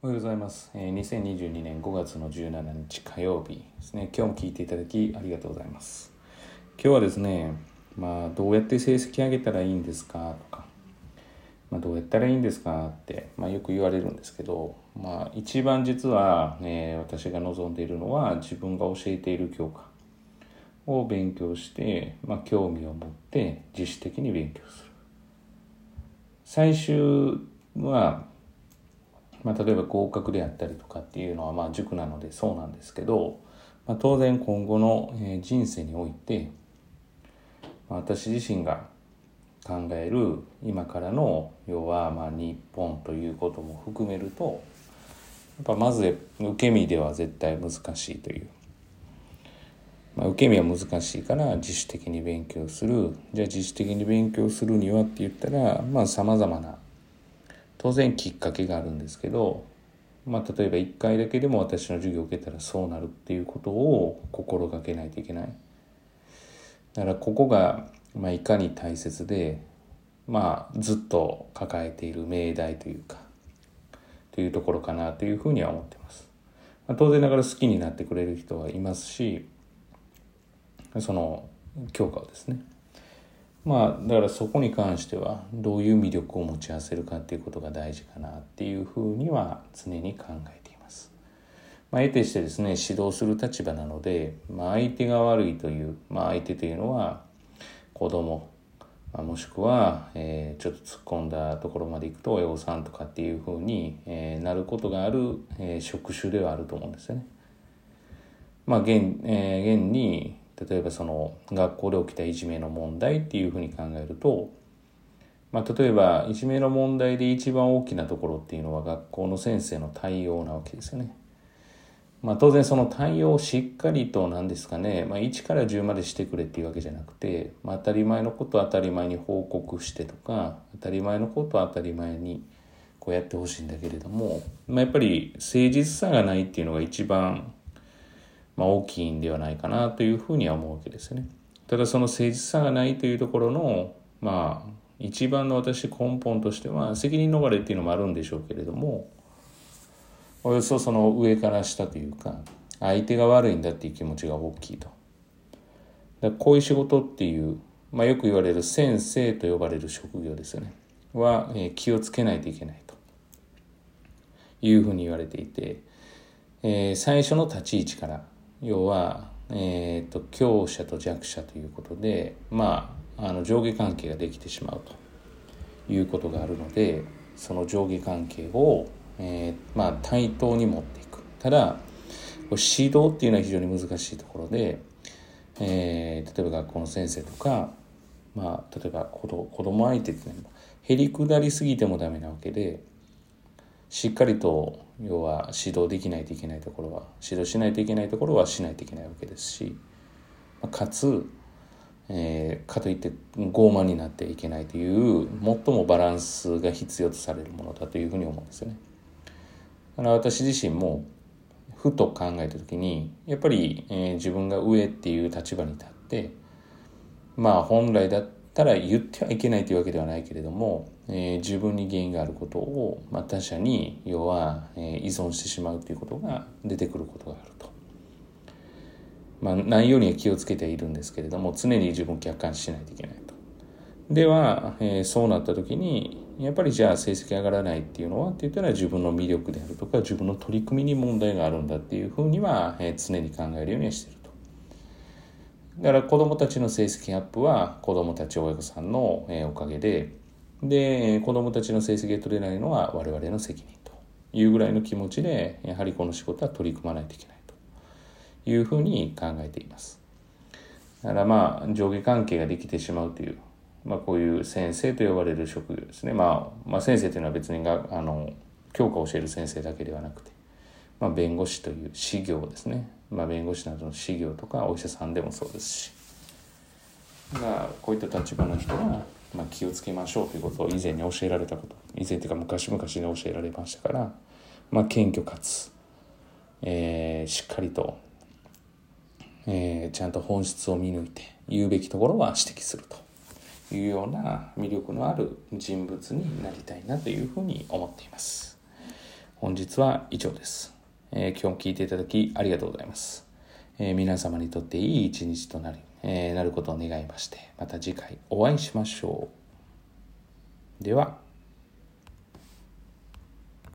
おはようございます。え2022年5月の17日火曜日ですね。今日も聞いていただきありがとうございます。今日はですね、まあどうやって成績上げたらいいんですかとか、まあどうやったらいいんですかって、まあよく言われるんですけど、まあ一番実は、え私が望んでいるのは自分が教えている教科を勉強して、まあ興味を持って自主的に勉強する。最終はまあ、例えば合格であったりとかっていうのはまあ塾なのでそうなんですけど、まあ、当然今後の人生において、まあ私自身が考える今からの要はまあ日本ということも含めるとやっぱまず受け身では絶対難しいという、まあ、受け身は難しいから自主的に勉強する。じゃあ自主的に勉強するにはって言ったらまあさまざまな当然きっかけがあるんですけど、まあ、例えば1回だけでも私の授業を受けたらそうなるっていうことを心がけないといけない。だからここが、まあ、いかに大切で、まあ、ずっと抱えている命題というかというところかなというふうには思ってます、まあ、当然ながら好きになってくれる人はいますしその教科をですねまあだからそこに関してはどういう魅力を持ち合わせるかっていうことが大事かなっていうふうには常に考えています。まあ、得てしてですね指導する立場なので、まあ、相手が悪いという、まあ、相手というのは子供、まあ、もしくは、えーちょっと突っ込んだところまでいくと親御さんとかっていうふうに、えーなることがある、えー職種ではあると思うんですよね。まあ現,、えー現に例えばその学校で起きたいじめの問題っていうふうに考えると、まあ、例えばいじめの問題で一番大きなところっていうのは学校の先生の対応なわけですよね。まあ、当然その対応をしっかりと何ですかね、まあ、1から10までしてくれっていうわけじゃなくて、まあ、当たり前のことを当たり前に報告してとか当たり前のことを当たり前にこうやってほしいんだけれども、まあ、やっぱり誠実さがないっていうのが一番まあ、大きいんではないかなというふうには思うわけですよね。ただその誠実さがないというところのまあ一番の私根本としては責任逃れっていうのもあるんでしょうけれどもおよそその上から下というか相手が悪いんだっていう気持ちが大きいと。だこういう仕事っていう、まあ、よく言われる先生と呼ばれる職業ですよねは、えー気をつけないといけないというふうに言われていて、えー最初の立ち位置から要は、えー、と強者と弱者ということで、まあ、あの上下関係ができてしまうと。いうことがあるのでその上下関係を、えーまあ、対等に持っていく。ただ指導っていうのは非常に難しいところで、えー例えば学校の先生とか、まあ、例えば子ど子供相手っていうのもへりくだりすぎてもダメなわけでしっかりと要は指導できないといけないところは指導しないといけないところはしないといけないわけですし、かつ、えーかといって傲慢になっていけないという最もバランスが必要とされるものだというふうに思うんですよね。だから私自身もふと考えた時にやっぱり、えー自分が上っていう立場に立ってまあ本来だったら言ってはいけないというわけではないけれども、えー自分に原因があることを、まあ、他者に要は、えー依存してしまうということが出てくることがあると。まあ、ないようには気をつけているんですけれども常に自分を客観視しないといけないと。では、えーそうなった時にやっぱりじゃあ成績上がらないっていうのはって言ったら自分の魅力であるとか自分の取り組みに問題があるんだっていうふうには、えー常に考えるようにはしてる。だから子どもたちの成績アップは子どもたち親御さんの、おかげでで子どもたちの成績が取れないのは我々の責任というぐらいの気持ちでやはりこの仕事は取り組まないといけないというふうに考えています。だからまあ上下関係ができてしまうという、まあ、こういう先生と呼ばれる職業ですね、まあ、まあ先生というのは別にがあの教科を教える先生だけではなくて、まあ、弁護士という師業ですね、まあ、弁護士などの師業とかお医者さんでもそうですし、まあ、こういった立場の人は、まあ、気をつけましょうということを以前に教えられたこと以前というか昔々に教えられましたから、まあ、謙虚かつ、えーしっかりとえーちゃんと本質を見抜いて言うべきところは指摘するというような魅力のある人物になりたいなというふうに思っています。本日は以上です。えー、今日も聞いていただきありがとうございます。えー、皆様にとっていい一日となり、えー、なることを願いまして、また次回お会いしましょう。では。